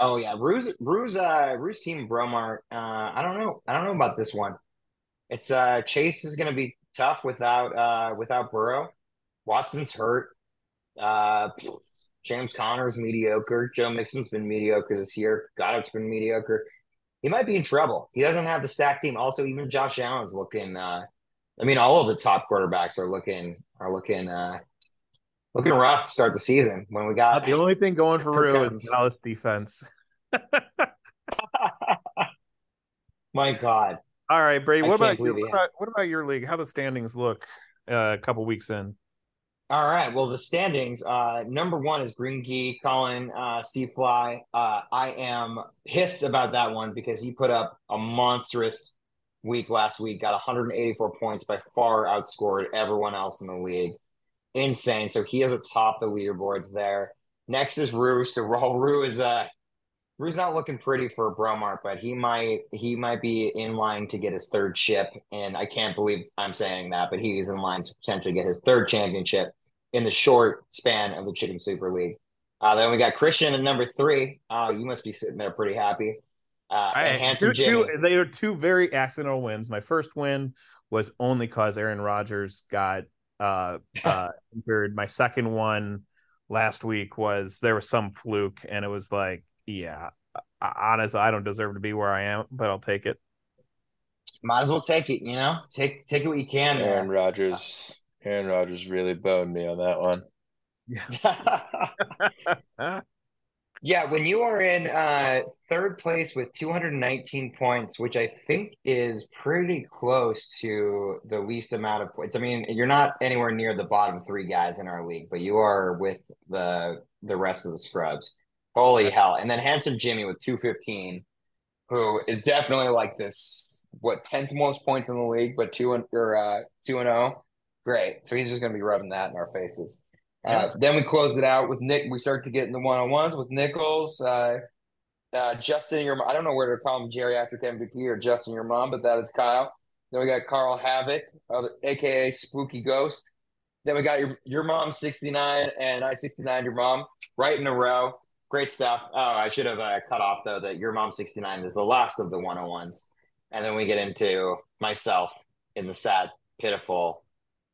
[SPEAKER 1] Oh yeah, Ruse, Ruse, uh, Ruse team Bromart. Uh, I don't know. I don't know about this one. It's uh, Chase is going to be tough without uh, without Burrow. Watson's hurt. Uh, James Conner's mediocre. Joe Mixon's been mediocre this year. Goedert's been mediocre. He might be in trouble. He doesn't have the stack team. Also, even Josh Allen's looking. Uh, I mean, all of the top quarterbacks are looking are looking uh, looking rough to start the season. When we got
[SPEAKER 2] The only thing going for Rue is Dallas defense.
[SPEAKER 1] my God.
[SPEAKER 2] All right, Brady. What about, you? what about what about your league? How the standings look uh, a couple weeks in?
[SPEAKER 1] All right. Well, the standings. Uh, number one is Green Gee, Colin uh, Seafly. Uh, I am pissed about that one because he put up a monstrous week last week. Got 184 points, by far outscored everyone else in the league. Insane. So he is atop the leaderboards there. Next is Rue. So while Rue is uh, Rue's not looking pretty for Bromart, but he might he might be in line to get his third ship. And I can't believe I'm saying that, but he's in line to potentially get his third championship in the short span of the Chicken Super League. Uh, then we got Christian at number three. Uh, you must be sitting there pretty happy. Uh,
[SPEAKER 2] I-
[SPEAKER 1] and Handsome
[SPEAKER 2] two-
[SPEAKER 1] Jimmy.
[SPEAKER 2] two- they are two very accidental wins. My first win was only because Aaron Rodgers got uh, uh, injured. My second one last week was there was some fluke, and it was like, yeah, honestly, I don't deserve to be where I am, but I'll take it.
[SPEAKER 1] Might as well take it, you know? Take take it what you can
[SPEAKER 3] Aaron
[SPEAKER 1] there.
[SPEAKER 3] Rodgers. Aaron Rodgers really boned me on that one.
[SPEAKER 1] yeah, when you are in uh, third place with 219 points, which I think is pretty close to the least amount of points. I mean, you're not anywhere near the bottom three guys in our league, but you are with the the rest of the scrubs. Holy hell! And then handsome Jimmy with 215, who is definitely like this what tenth most points in the league, but two and or uh, two and zero. Great. So he's just gonna be rubbing that in our faces. Uh, then we closed it out with Nick. We start to get in the one on ones with Nichols. Uh, uh, Justin, your I don't know where to call him geriatric MVP or Justin, your mom, but that is Kyle. Then we got Carl Havoc, aka Spooky Ghost. Then we got your your mom 69 and I 69 your mom right in a row. Great stuff. Oh, I should have uh, cut off though that your mom 69 is the last of the 101s. And then we get into myself in the sad, pitiful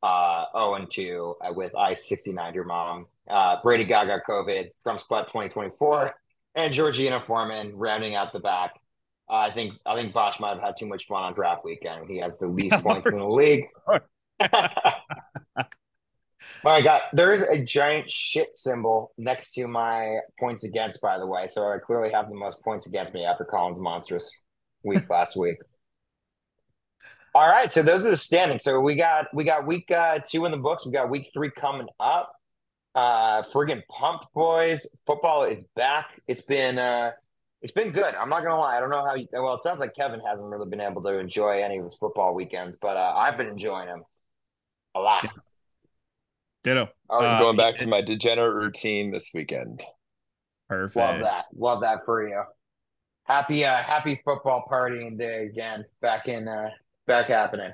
[SPEAKER 1] uh 0 and 2 uh, with I 69 your mom. Uh, Brady Gaga COVID, Trump's butt 2024, and Georgina Foreman rounding out the back. Uh, I think I think Bosch might have had too much fun on draft weekend. He has the least points in the league. My God, there is a giant shit symbol next to my points against, by the way. So I clearly have the most points against me after Colin's monstrous week last week. All right, so those are the standings. So we got we got week uh, two in the books. We got week three coming up. Uh, friggin' pumped, boys! Football is back. It's been uh, it's been good. I'm not gonna lie. I don't know how. You, well, it sounds like Kevin hasn't really been able to enjoy any of his football weekends, but uh, I've been enjoying them a lot.
[SPEAKER 2] Ditto.
[SPEAKER 3] I'm
[SPEAKER 2] Uh,
[SPEAKER 3] going back to my degenerate routine this weekend.
[SPEAKER 2] Perfect.
[SPEAKER 1] Love that. Love that for you. Happy uh happy football partying day again. Back in uh back happening.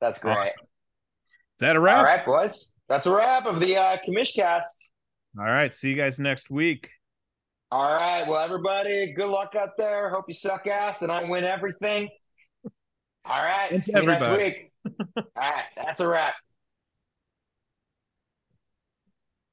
[SPEAKER 1] That's great.
[SPEAKER 2] Is that a wrap?
[SPEAKER 1] All right, boys. That's a wrap of the uh Commish Cast.
[SPEAKER 2] All right. See you guys next week.
[SPEAKER 1] All right. Well, everybody, good luck out there. Hope you suck ass and I win everything. All right.
[SPEAKER 2] Thanks,
[SPEAKER 1] See you next week. All right. That's a wrap.